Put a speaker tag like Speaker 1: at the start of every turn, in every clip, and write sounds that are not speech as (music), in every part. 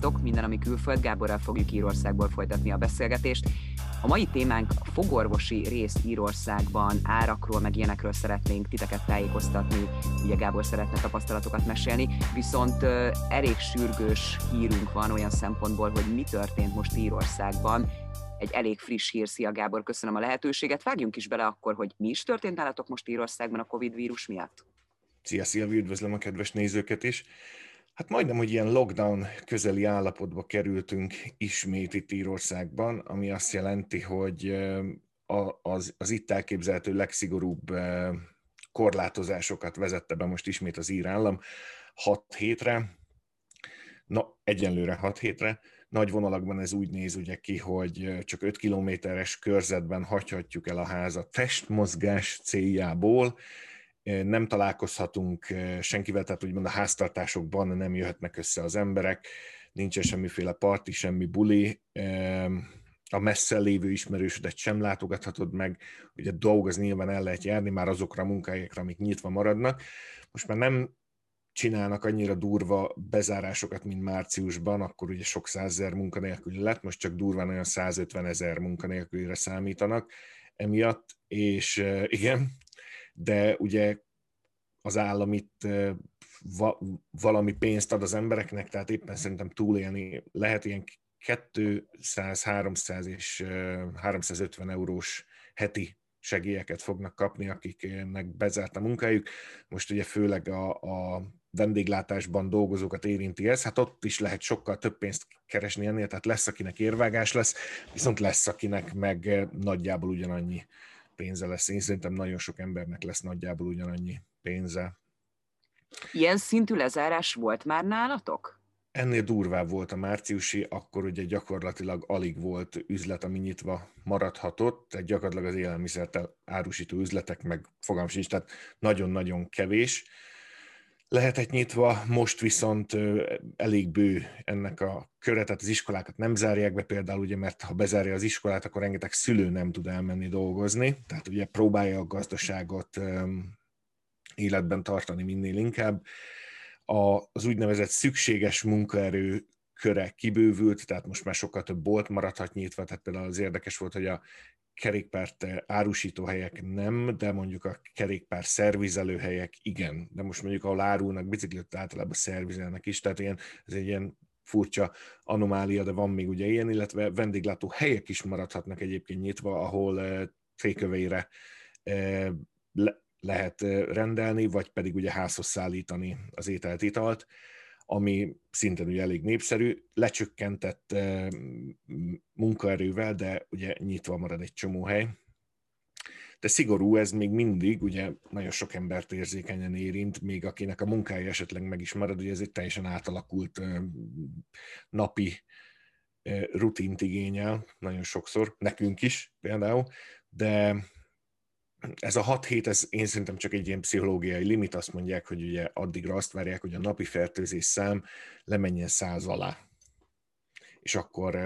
Speaker 1: Sziasztok! Minden, ami külföld, Gáborral fogjuk Írországból folytatni a beszélgetést. A mai témánk a fogorvosi rész Írországban, árakról, meg ilyenekről szeretnénk titeket tájékoztatni. Ugye Gábor szeretne tapasztalatokat mesélni, viszont elég sürgős hírünk van olyan szempontból, hogy mi történt most Írországban. Egy elég friss hír, szia Gábor, köszönöm a lehetőséget. Vágjunk is bele akkor, hogy mi is történt nálatok most Írországban a Covid vírus miatt.
Speaker 2: Szia, szia, üdvözlöm a kedves nézőket is. Hát majdnem, hogy ilyen lockdown közeli állapotba kerültünk ismét itt Írországban, ami azt jelenti, hogy az, az itt elképzelhető legszigorúbb korlátozásokat vezette be most ismét az ír állam. 6 hétre, na egyenlőre 6 hétre, nagy vonalakban ez úgy néz ugye ki, hogy csak 5 kilométeres körzetben hagyhatjuk el a házat testmozgás céljából, nem találkozhatunk senkivel, tehát úgymond a háztartásokban nem jöhetnek össze az emberek, nincsen semmiféle parti, semmi buli, a messze lévő ismerősödet sem látogathatod meg, ugye dolgozni nyilván el lehet járni már azokra a munkahelyekre, amik nyitva maradnak. Most már nem csinálnak annyira durva bezárásokat, mint márciusban, akkor ugye sok százezer munkanélküli lett, most csak durván olyan 150 ezer munkanélkülire számítanak emiatt, és igen, de ugye az állam itt valami pénzt ad az embereknek, tehát éppen szerintem túlélni lehet ilyen 200, 300 és 350 eurós heti segélyeket fognak kapni, akiknek bezárt a munkájuk. Most ugye főleg a, a vendéglátásban dolgozókat érinti ez, hát ott is lehet sokkal több pénzt keresni ennél, tehát lesz, akinek érvágás lesz, viszont lesz, akinek meg nagyjából ugyanannyi pénze lesz. Én szerintem nagyon sok embernek lesz nagyjából ugyanannyi pénze.
Speaker 1: Ilyen szintű lezárás volt már nálatok?
Speaker 2: Ennél durvább volt a márciusi, akkor ugye gyakorlatilag alig volt üzlet, ami nyitva maradhatott, tehát gyakorlatilag az élelmiszert árusító üzletek meg fogalm sincs, tehát nagyon-nagyon kevés lehetett nyitva, most viszont elég bő ennek a köre, tehát az iskolákat nem zárják be például, ugye, mert ha bezárja az iskolát, akkor rengeteg szülő nem tud elmenni dolgozni, tehát ugye próbálja a gazdaságot életben tartani minél inkább. Az úgynevezett szükséges munkaerő köre kibővült, tehát most már sokkal több bolt maradhat nyitva, tehát például az érdekes volt, hogy a kerékpárt árusító helyek nem, de mondjuk a kerékpár szervizelő helyek igen. De most mondjuk, ahol árulnak biciklit, általában szervizelnek is, tehát ilyen, ez egy ilyen furcsa anomália, de van még ugye ilyen, illetve vendéglátó helyek is maradhatnak egyébként nyitva, ahol féköveire le, lehet rendelni, vagy pedig ugye házhoz szállítani az ételt, italt ami szintén ugye elég népszerű, lecsökkentett munkaerővel, de ugye nyitva marad egy csomó hely. De szigorú ez még mindig, ugye nagyon sok embert érzékenyen érint, még akinek a munkája esetleg meg is marad, ugye ez egy teljesen átalakult napi rutint igényel, nagyon sokszor, nekünk is például, de ez a 6 hét, ez én szerintem csak egy ilyen pszichológiai limit, azt mondják, hogy ugye addigra azt várják, hogy a napi fertőzés szám lemenjen száz alá, és akkor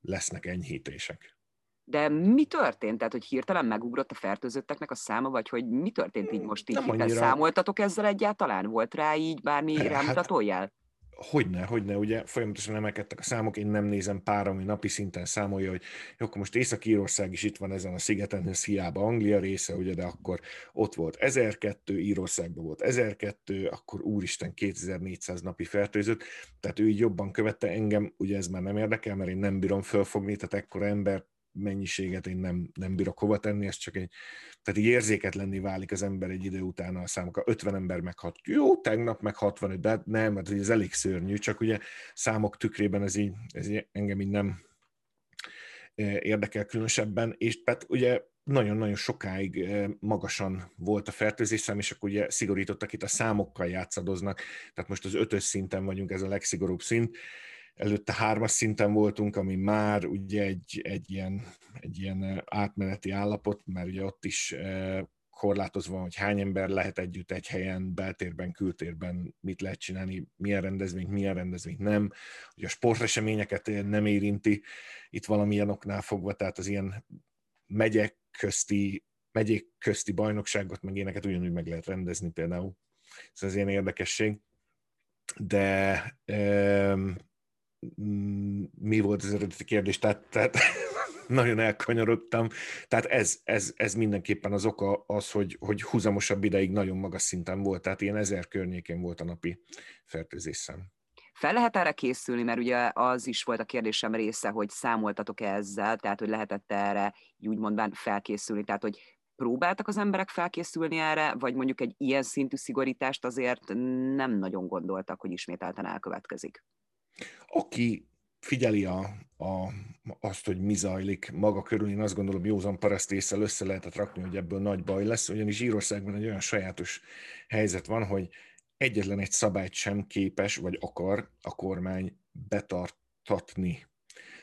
Speaker 2: lesznek enyhítések.
Speaker 1: De mi történt? Tehát, hogy hirtelen megugrott a fertőzötteknek a száma, vagy hogy mi történt így most így? Nem annyira... Számoltatok ezzel egyáltalán? Volt rá így bármi hát, rámutató jel?
Speaker 2: Hogyne, hogyne, ugye folyamatosan emelkedtek a számok, én nem nézem pár, ami napi szinten számolja, hogy jó, akkor most Észak-Írország is itt van ezen a szigeten, ez hiába Anglia része, ugye, de akkor ott volt 1002, Írországban volt 1002, akkor úristen 2400 napi fertőzött, tehát ő így jobban követte engem, ugye ez már nem érdekel, mert én nem bírom fölfogni, tehát ekkora ember mennyiséget én nem, nem bírok hova tenni, ez csak egy, tehát így érzéketlenné válik az ember egy idő után a számok. 50 ember meghat, jó, tegnap meg 65, de hát nem, mert ez elég szörnyű, csak ugye számok tükrében ez így, ez így engem így nem e, érdekel különösebben, és hát ugye nagyon-nagyon sokáig e, magasan volt a fertőzés szám, és akkor ugye szigorítottak itt a számokkal játszadoznak, tehát most az ötös szinten vagyunk, ez a legszigorúbb szint, előtte hármas szinten voltunk, ami már ugye egy, egy, ilyen, egy ilyen átmeneti állapot, mert ugye ott is korlátozva, hogy hány ember lehet együtt egy helyen, beltérben, kültérben, mit lehet csinálni, milyen rendezvényt, milyen rendezvényt nem. Ugye a sporteseményeket nem érinti itt valamilyen oknál fogva, tehát az ilyen megyek közti, megyék közti bajnokságot, meg éneket ugyanúgy meg lehet rendezni például. Ez az ilyen érdekesség. De mi volt az eredeti kérdés, tehát, tehát (laughs) nagyon elkanyarodtam. Tehát ez, ez, ez mindenképpen az oka az, hogy, hogy húzamosabb ideig nagyon magas szinten volt, tehát ilyen ezer környékén volt a napi fertőzésszám.
Speaker 1: Fel lehet erre készülni, mert ugye az is volt a kérdésem része, hogy számoltatok ezzel, tehát hogy lehetett erre úgy mondván felkészülni, tehát hogy próbáltak az emberek felkészülni erre, vagy mondjuk egy ilyen szintű szigorítást azért nem nagyon gondoltak, hogy ismételten elkövetkezik?
Speaker 2: Aki figyeli a, a, azt, hogy mi zajlik maga körül, én azt gondolom józan parasztésszel össze lehetett rakni, hogy ebből nagy baj lesz, ugyanis Írországban egy olyan sajátos helyzet van, hogy egyetlen egy szabályt sem képes, vagy akar a kormány betartatni.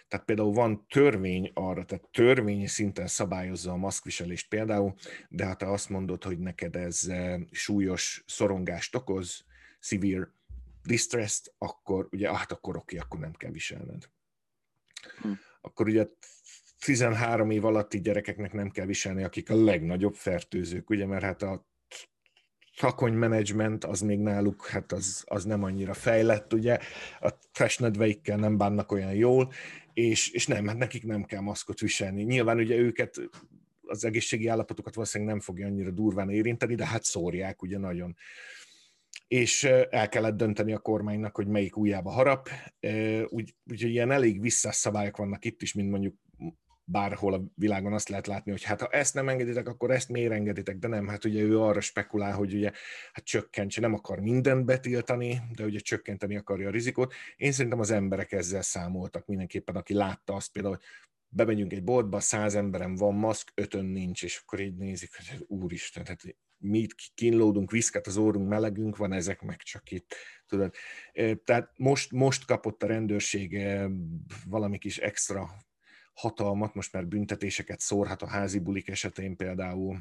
Speaker 2: Tehát például van törvény arra, tehát törvényi szinten szabályozza a maszkviselést például, de hát te azt mondod, hogy neked ez eh, súlyos szorongást okoz, severe distressed, akkor ugye, hát akkor oké, akkor nem kell viselned. Hm. Akkor ugye 13 év alatti gyerekeknek nem kell viselni, akik a legnagyobb fertőzők, ugye, mert hát a menedzsment az még náluk, hát az, az nem annyira fejlett, ugye, a testnedveikkel nem bánnak olyan jól, és, és nem, hát nekik nem kell maszkot viselni. Nyilván ugye őket az egészségi állapotokat valószínűleg nem fogja annyira durván érinteni, de hát szórják ugye nagyon. És el kellett dönteni a kormánynak, hogy melyik újjába harap. Úgy, úgyhogy ilyen elég visszás vannak itt is, mint mondjuk bárhol a világon azt lehet látni, hogy hát ha ezt nem engeditek, akkor ezt miért engeditek, de nem, hát ugye ő arra spekulál, hogy ugye hát csökkentse, nem akar mindent betiltani, de ugye csökkenteni akarja a rizikót. Én szerintem az emberek ezzel számoltak mindenképpen, aki látta azt például, hogy bemegyünk egy boltba, száz emberem van maszk, ötön nincs, és akkor így nézik, hogy úristen, hát mi itt kínlódunk, viszket az órunk, melegünk van, ezek meg csak itt, tudod. Tehát most, most kapott a rendőrség valami kis extra hatalmat, most már büntetéseket szórhat a házi bulik esetén például,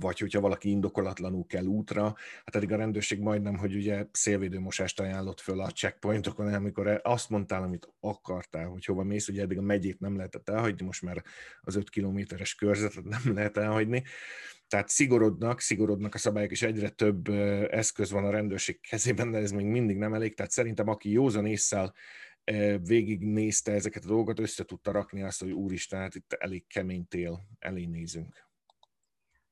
Speaker 2: vagy hogyha valaki indokolatlanul kell útra, hát eddig a rendőrség majdnem, hogy ugye szélvédőmosást ajánlott föl a checkpointokon, amikor azt mondtál, amit akartál, hogy hova mész, ugye eddig a megyét nem lehetett elhagyni, most már az 5 kilométeres körzetet nem (laughs) lehet elhagyni, tehát szigorodnak, szigorodnak a szabályok, és egyre több eszköz van a rendőrség kezében, de ez még mindig nem elég, tehát szerintem aki józan észszel végignézte ezeket a dolgokat, össze tudta rakni azt, hogy úristen, hát itt elég kemény tél elé nézünk.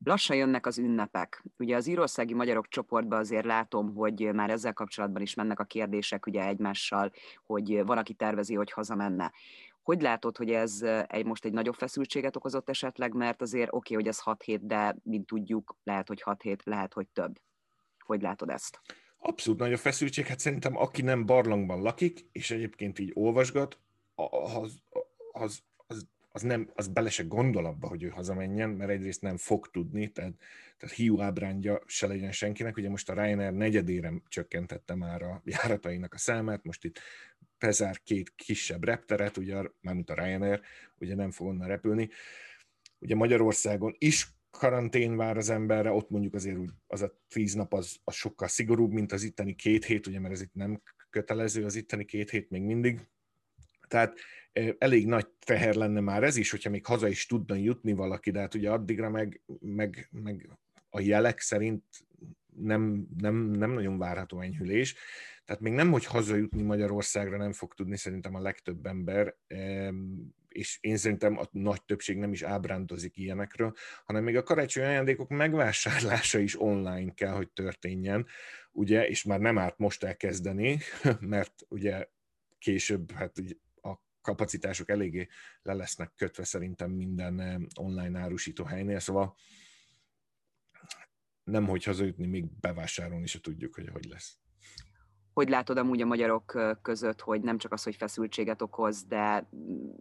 Speaker 1: Lassan jönnek az ünnepek. Ugye az írországi magyarok csoportban azért látom, hogy már ezzel kapcsolatban is mennek a kérdések ugye egymással, hogy van, aki tervezi, hogy hazamenne. Hogy látod, hogy ez egy, most egy nagyobb feszültséget okozott esetleg, mert azért oké, okay, hogy ez 6 hét, de mint tudjuk, lehet, hogy 6 hét, lehet, hogy több. Hogy látod ezt?
Speaker 2: Abszolút nagy a feszültség, hát szerintem aki nem barlangban lakik, és egyébként így olvasgat, az, az, az, az, nem, az bele se gondol abba, hogy ő hazamenjen, mert egyrészt nem fog tudni, tehát, tehát hiú ábrándja se legyen senkinek. Ugye most a Ryanair negyedére csökkentette már a járatainak a számát, most itt bezár két kisebb repteret, ugye, mármint a Ryanair, ugye nem fog onnan repülni. Ugye Magyarországon is karantén vár az emberre, ott mondjuk azért úgy az a tíz nap az, az sokkal szigorúbb, mint az itteni két hét, ugye, mert ez itt nem kötelező, az itteni két hét még mindig. Tehát elég nagy teher lenne már ez is, hogyha még haza is tudna jutni valaki, de hát ugye addigra meg, meg, meg a jelek szerint nem, nem, nem nagyon várható enyhülés. Tehát még nem, hogy hazajutni Magyarországra nem fog tudni szerintem a legtöbb ember, és én szerintem a nagy többség nem is ábrándozik ilyenekről, hanem még a karácsonyi ajándékok megvásárlása is online kell, hogy történjen, ugye, és már nem árt most elkezdeni, (laughs) mert ugye később hát kapacitások eléggé le lesznek kötve szerintem minden online árusító helynél, szóval nem hogy hazajutni, még bevásárolni se tudjuk, hogy hogy lesz.
Speaker 1: Hogy látod amúgy a magyarok között, hogy nem csak az, hogy feszültséget okoz, de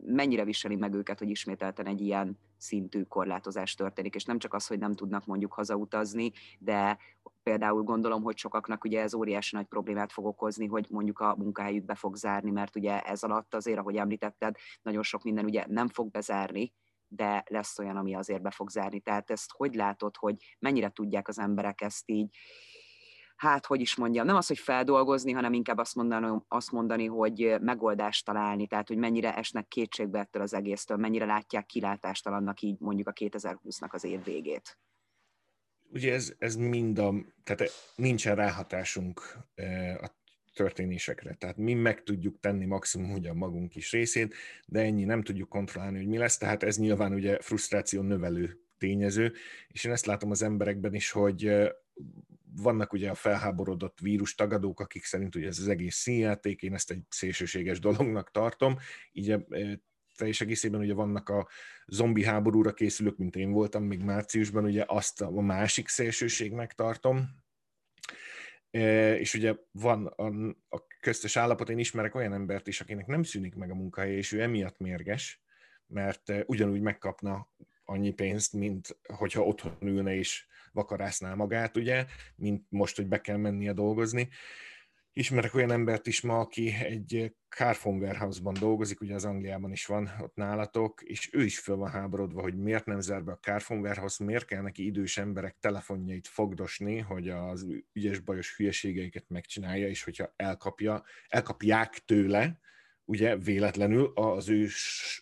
Speaker 1: mennyire viseli meg őket, hogy ismételten egy ilyen szintű korlátozás történik, és nem csak az, hogy nem tudnak mondjuk hazautazni, de például gondolom, hogy sokaknak ugye ez óriási nagy problémát fog okozni, hogy mondjuk a munkahelyük be fog zárni, mert ugye ez alatt azért, ahogy említetted, nagyon sok minden ugye nem fog bezárni, de lesz olyan, ami azért be fog zárni. Tehát ezt hogy látod, hogy mennyire tudják az emberek ezt így hát hogy is mondjam, nem az, hogy feldolgozni, hanem inkább azt mondani, azt mondani, hogy megoldást találni, tehát hogy mennyire esnek kétségbe ettől az egésztől, mennyire látják kilátástalannak így mondjuk a 2020-nak az év végét.
Speaker 2: Ugye ez, ez mind a, tehát nincsen ráhatásunk a történésekre. Tehát mi meg tudjuk tenni maximum ugye a magunk kis részét, de ennyi nem tudjuk kontrollálni, hogy mi lesz, tehát ez nyilván ugye frusztráció növelő tényező, és én ezt látom az emberekben is, hogy vannak ugye a felháborodott vírus tagadók, akik szerint ugye ez az egész színjáték, én ezt egy szélsőséges dolognak tartom, így teljes egészében ugye vannak a zombi háborúra készülők, mint én voltam még márciusban, ugye azt a másik szélsőségnek tartom, és ugye van a, a köztes állapot, én ismerek olyan embert is, akinek nem szűnik meg a munkahelye, és ő emiatt mérges, mert ugyanúgy megkapna annyi pénzt, mint hogyha otthon ülne és vakarásznál magát, ugye, mint most, hogy be kell mennie dolgozni. Ismerek olyan embert is ma, aki egy Carphone Warehouse-ban dolgozik, ugye az Angliában is van ott nálatok, és ő is föl van háborodva, hogy miért nem zár be a Carphone Warehouse, miért kell neki idős emberek telefonjait fogdosni, hogy az ügyes-bajos hülyeségeiket megcsinálja, és hogyha elkapja, elkapják tőle, ugye véletlenül az ő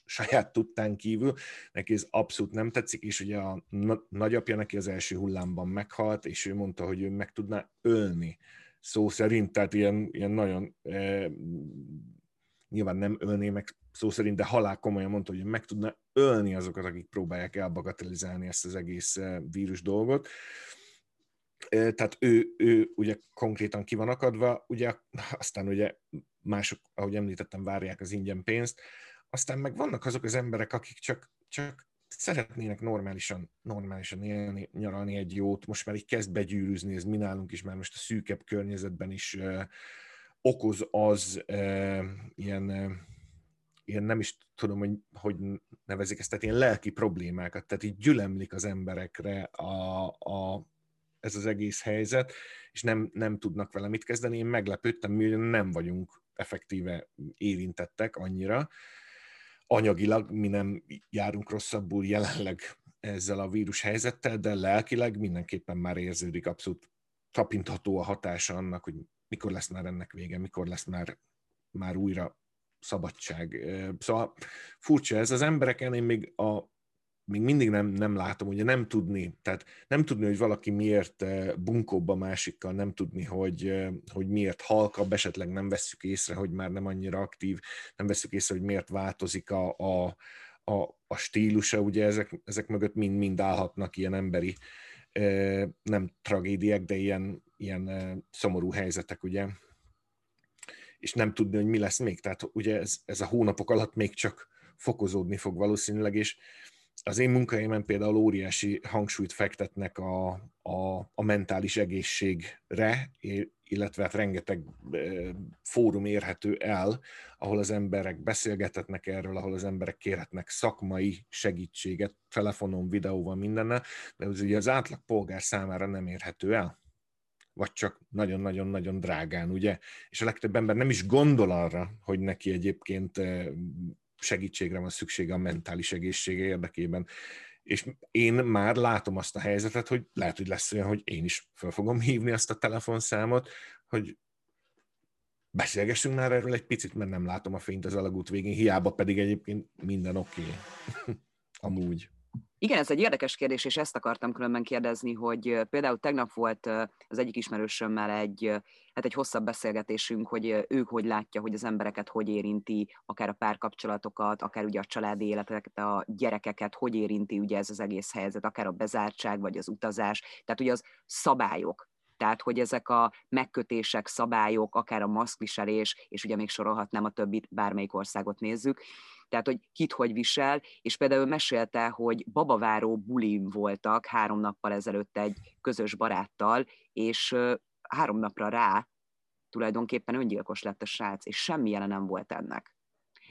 Speaker 2: saját tudtán kívül, neki ez abszolút nem tetszik, és ugye a nagyapja neki az első hullámban meghalt, és ő mondta, hogy ő meg tudná ölni szó szerint, tehát ilyen, ilyen nagyon e, nyilván nem ölné meg szó szerint, de halál komolyan mondta, hogy meg tudna ölni azokat, akik próbálják elbagatelizálni ezt az egész e, vírus dolgot. E, tehát ő, ő ugye konkrétan ki van akadva, ugye aztán ugye mások, ahogy említettem, várják az ingyen pénzt, aztán meg vannak azok az emberek, akik csak, csak szeretnének normálisan, normálisan élni, nyaralni egy jót, most már így kezd begyűrűzni, ez mi nálunk is, már most a szűkebb környezetben is uh, okoz az uh, ilyen, uh, ilyen nem is tudom, hogy, hogy nevezik ezt, tehát ilyen lelki problémákat, tehát így gyülemlik az emberekre a, a, ez az egész helyzet, és nem, nem tudnak vele mit kezdeni. Én meglepődtem, mi nem vagyunk effektíve érintettek annyira, anyagilag mi nem járunk rosszabbul jelenleg ezzel a vírus helyzettel, de lelkileg mindenképpen már érződik abszolút tapintható a hatása annak, hogy mikor lesz már ennek vége, mikor lesz már, már újra szabadság. Szóval furcsa ez. Az embereken én még a még mindig nem, nem látom, ugye nem tudni, tehát nem tudni, hogy valaki miért eh, bunkóbb a másikkal, nem tudni, hogy, eh, hogy miért halkabb, esetleg nem vesszük észre, hogy már nem annyira aktív, nem vesszük észre, hogy miért változik a, a, a, a stílusa, ugye ezek, ezek mögött mind-mind állhatnak ilyen emberi, eh, nem tragédiák, de ilyen, ilyen szomorú helyzetek, ugye és nem tudni, hogy mi lesz még. Tehát ugye ez, ez a hónapok alatt még csak fokozódni fog valószínűleg, és az én munkahelyemen például óriási hangsúlyt fektetnek a, a, a mentális egészségre, illetve hát rengeteg fórum érhető el, ahol az emberek beszélgethetnek erről, ahol az emberek kérhetnek szakmai segítséget, telefonon, videóval, mindennel, de ez ugye az átlag polgár számára nem érhető el vagy csak nagyon-nagyon-nagyon drágán, ugye? És a legtöbb ember nem is gondol arra, hogy neki egyébként segítségre van szüksége a mentális egészsége érdekében. És én már látom azt a helyzetet, hogy lehet, hogy lesz olyan, hogy én is fel fogom hívni azt a telefonszámot, hogy beszélgessünk már erről egy picit, mert nem látom a fényt az alagút végén, hiába pedig egyébként minden oké. Okay. (laughs) Amúgy.
Speaker 1: Igen, ez egy érdekes kérdés, és ezt akartam különben kérdezni, hogy például tegnap volt az egyik ismerősömmel egy, hát egy hosszabb beszélgetésünk, hogy ők hogy látja, hogy az embereket hogy érinti, akár a párkapcsolatokat, akár ugye a családi életeket, a gyerekeket, hogy érinti ugye ez az egész helyzet, akár a bezártság, vagy az utazás, tehát ugye az szabályok, tehát hogy ezek a megkötések, szabályok, akár a maszkviselés, és ugye még sorolhatnám a többit, bármelyik országot nézzük, tehát hogy kit hogy visel, és például mesélte, hogy babaváró bulim voltak három nappal ezelőtt egy közös baráttal, és három napra rá tulajdonképpen öngyilkos lett a srác, és semmi jelen nem volt ennek.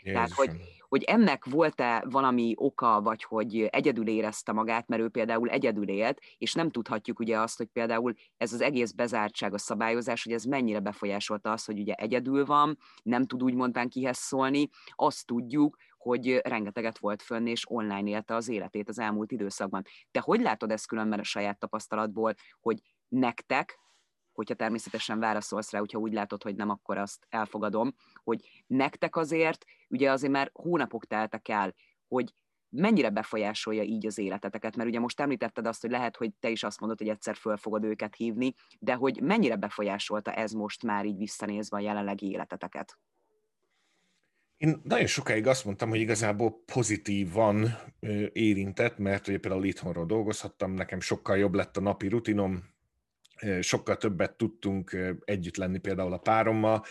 Speaker 1: Jézusom. Tehát, hogy, hogy ennek volt-e valami oka, vagy hogy egyedül érezte magát, mert ő például egyedül élt, és nem tudhatjuk ugye azt, hogy például ez az egész bezártság, a szabályozás, hogy ez mennyire befolyásolta azt, hogy ugye egyedül van, nem tud úgy mondván kihez szólni, azt tudjuk, hogy rengeteget volt fönn, és online élte az életét az elmúlt időszakban. De hogy látod ezt különben a saját tapasztalatból, hogy nektek, hogyha természetesen válaszolsz rá, hogyha úgy látod, hogy nem, akkor azt elfogadom, hogy nektek azért, ugye azért már hónapok teltek el, hogy mennyire befolyásolja így az életeteket? Mert ugye most említetted azt, hogy lehet, hogy te is azt mondod, hogy egyszer föl fogod őket hívni, de hogy mennyire befolyásolta ez most már így visszanézve a jelenlegi életeteket?
Speaker 2: Én nagyon sokáig azt mondtam, hogy igazából pozitívan érintett, mert ugye például itthonról dolgozhattam, nekem sokkal jobb lett a napi rutinom, sokkal többet tudtunk együtt lenni például a párommal,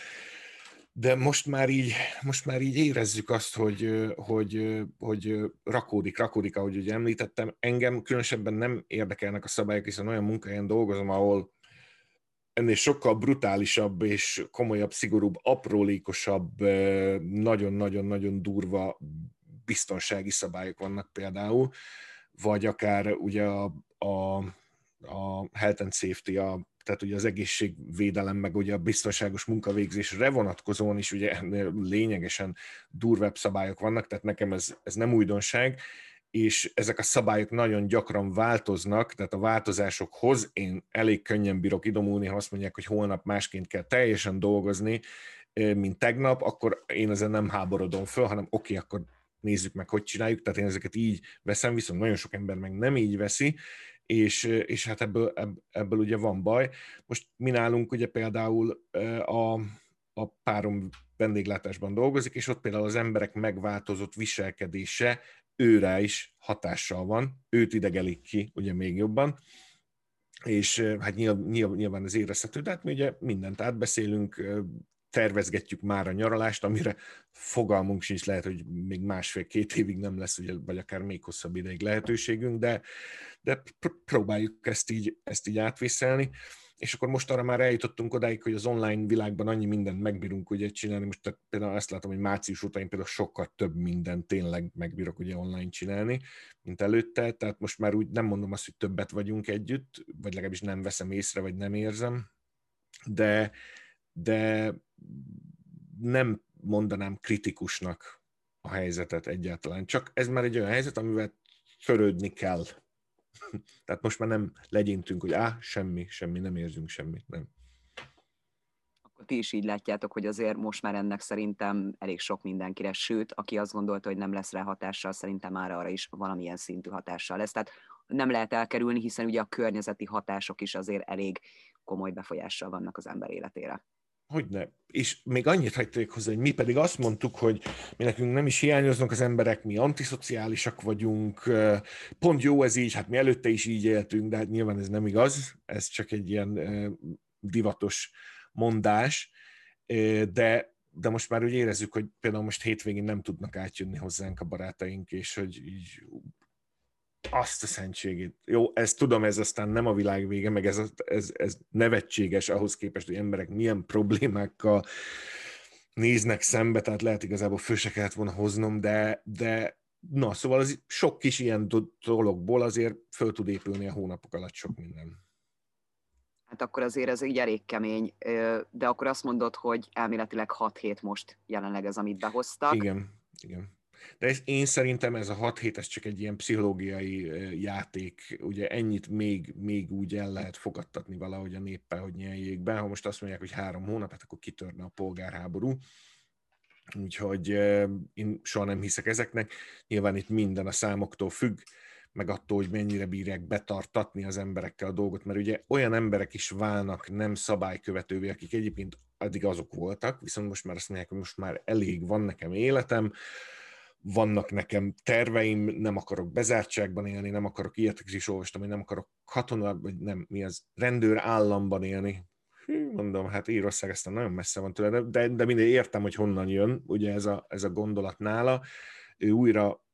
Speaker 2: de most már így, most már így érezzük azt, hogy, hogy, hogy rakódik, rakódik, ahogy ugye említettem. Engem különösebben nem érdekelnek a szabályok, hiszen olyan munkahelyen dolgozom, ahol ennél sokkal brutálisabb és komolyabb, szigorúbb, aprólékosabb, nagyon-nagyon-nagyon durva biztonsági szabályok vannak például, vagy akár ugye a, a, a health and safety, a, tehát ugye az egészségvédelem, meg ugye a biztonságos munkavégzésre vonatkozóan is ugye lényegesen durvább szabályok vannak, tehát nekem ez, ez nem újdonság, és ezek a szabályok nagyon gyakran változnak, tehát a változásokhoz én elég könnyen bírok idomulni, ha azt mondják, hogy holnap másként kell teljesen dolgozni, mint tegnap, akkor én ezen nem háborodom föl, hanem oké, okay, akkor nézzük meg, hogy csináljuk, tehát én ezeket így veszem, viszont nagyon sok ember meg nem így veszi, és, és hát ebből, ebből ugye van baj. Most mi nálunk ugye például a, a párom vendéglátásban dolgozik, és ott például az emberek megváltozott viselkedése őrá is hatással van, őt idegelik ki, ugye még jobban, és hát nyilván, ez érezhető, de hát mi ugye mindent átbeszélünk, tervezgetjük már a nyaralást, amire fogalmunk sincs, lehet, hogy még másfél-két évig nem lesz, ugye, vagy akár még hosszabb ideig lehetőségünk, de, de próbáljuk ezt így, ezt így átvészelni és akkor most arra már eljutottunk odáig, hogy az online világban annyi mindent megbírunk ugye csinálni, most tehát például azt látom, hogy március után például sokkal több mindent tényleg megbírok ugye online csinálni, mint előtte, tehát most már úgy nem mondom azt, hogy többet vagyunk együtt, vagy legalábbis nem veszem észre, vagy nem érzem, de, de nem mondanám kritikusnak a helyzetet egyáltalán. Csak ez már egy olyan helyzet, amivel törődni kell (laughs) Tehát most már nem legyintünk, hogy á, semmi, semmi, nem érzünk semmit, nem.
Speaker 1: Akkor ti is így látjátok, hogy azért most már ennek szerintem elég sok mindenkire, sőt, aki azt gondolta, hogy nem lesz rá hatással, szerintem már arra is valamilyen szintű hatással lesz. Tehát nem lehet elkerülni, hiszen ugye a környezeti hatások is azért elég komoly befolyással vannak az ember életére.
Speaker 2: Hogyne. És még annyit hagyték hozzá, hogy mi pedig azt mondtuk, hogy mi nekünk nem is hiányoznak az emberek, mi antiszociálisak vagyunk, pont jó ez így, hát mi előtte is így éltünk, de hát nyilván ez nem igaz, ez csak egy ilyen divatos mondás, de, de most már úgy érezzük, hogy például most hétvégén nem tudnak átjönni hozzánk a barátaink, és hogy így azt a szentségét. Jó, ezt tudom, ez aztán nem a világ vége, meg ez, ez, ez nevetséges ahhoz képest, hogy emberek milyen problémákkal néznek szembe, tehát lehet igazából fő se kellett volna hoznom, de, de na, szóval az sok kis ilyen dologból azért föl tud épülni a hónapok alatt sok minden.
Speaker 1: Hát akkor azért ez egy elég kemény, de akkor azt mondod, hogy elméletileg 6 hét most jelenleg ez, amit behoztak.
Speaker 2: Igen, igen. De ez, én szerintem ez a 6 hét, ez csak egy ilyen pszichológiai játék, ugye ennyit még, még úgy el lehet fogadtatni valahogy a néppel, hogy nyeljék be. Ha most azt mondják, hogy három hónap, hát akkor kitörne a polgárháború. Úgyhogy én soha nem hiszek ezeknek. Nyilván itt minden a számoktól függ, meg attól, hogy mennyire bírják betartatni az emberekkel a dolgot, mert ugye olyan emberek is válnak nem szabálykövetővé, akik egyébként addig azok voltak, viszont most már azt mondják, hogy most már elég van nekem életem, vannak nekem terveim, nem akarok bezártságban élni, nem akarok ilyet is olvastam, hogy nem akarok katona, vagy nem, mi az, rendőr államban élni. Hű, mondom, hát Írország aztán nagyon messze van tőle, de, de mindig értem, hogy honnan jön, ugye ez a, ez a gondolat nála. Ő újra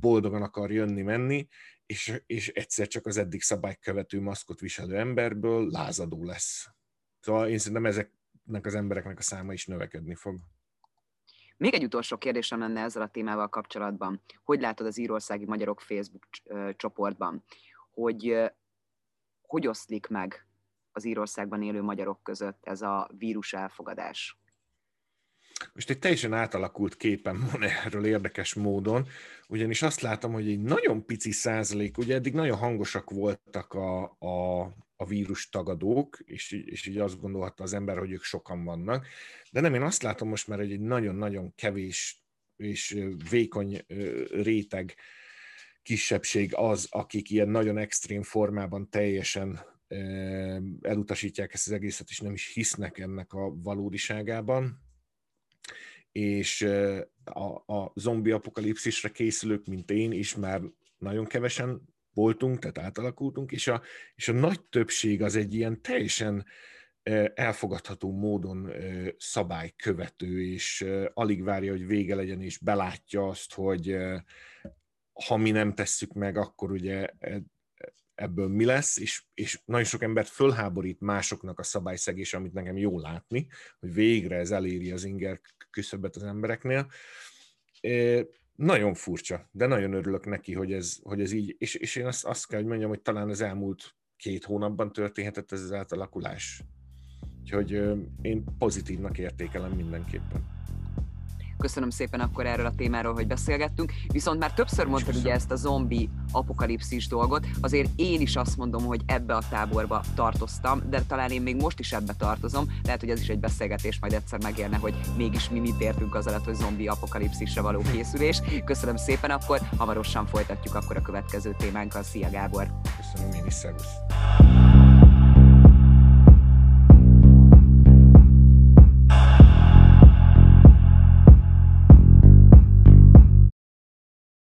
Speaker 2: boldogan akar jönni-menni, és, és egyszer csak az eddig szabálykövető maszkot viselő emberből lázadó lesz. Szóval én szerintem ezeknek az embereknek a száma is növekedni fog.
Speaker 1: Még egy utolsó kérdésem lenne ezzel a témával kapcsolatban. Hogy látod az írországi magyarok Facebook csoportban, hogy hogy oszlik meg az Írországban élő magyarok között ez a vírus elfogadás?
Speaker 2: Most egy teljesen átalakult képen van erről érdekes módon, ugyanis azt látom, hogy egy nagyon pici százalék, ugye eddig nagyon hangosak voltak a, a, a vírus tagadók, és, és így azt gondolhatta az ember, hogy ők sokan vannak, de nem, én azt látom most már, hogy egy nagyon-nagyon kevés és vékony réteg kisebbség az, akik ilyen nagyon extrém formában teljesen elutasítják ezt az egészet, és nem is hisznek ennek a valódiságában. És a, a zombi apokalipszisre készülők, mint én is már nagyon kevesen voltunk, tehát átalakultunk, és a, és a nagy többség az egy ilyen teljesen elfogadható módon szabálykövető, és alig várja, hogy vége legyen, és belátja azt, hogy ha mi nem tesszük meg, akkor ugye e, ebből mi lesz, és, és nagyon sok embert fölháborít másoknak a szabályszegés, amit nekem jó látni, hogy végre ez eléri az inger küszöbet az embereknél. Nagyon furcsa, de nagyon örülök neki, hogy ez, hogy ez így, és, és én azt, azt kell, hogy mondjam, hogy talán az elmúlt két hónapban történhetett ez az átalakulás. Úgyhogy én pozitívnak értékelem mindenképpen.
Speaker 1: Köszönöm szépen akkor erről a témáról, hogy beszélgettünk. Viszont már többször mondtad ugye ezt a zombi apokalipszis dolgot, azért én is azt mondom, hogy ebbe a táborba tartoztam, de talán én még most is ebbe tartozom. Lehet, hogy ez is egy beszélgetés majd egyszer megérne, hogy mégis mi mit értünk az alatt, hogy zombi apokalipszisre való készülés. Köszönöm szépen, akkor hamarosan folytatjuk akkor a következő témánkkal. Szia Gábor!
Speaker 2: Köszönöm én is, szervusz!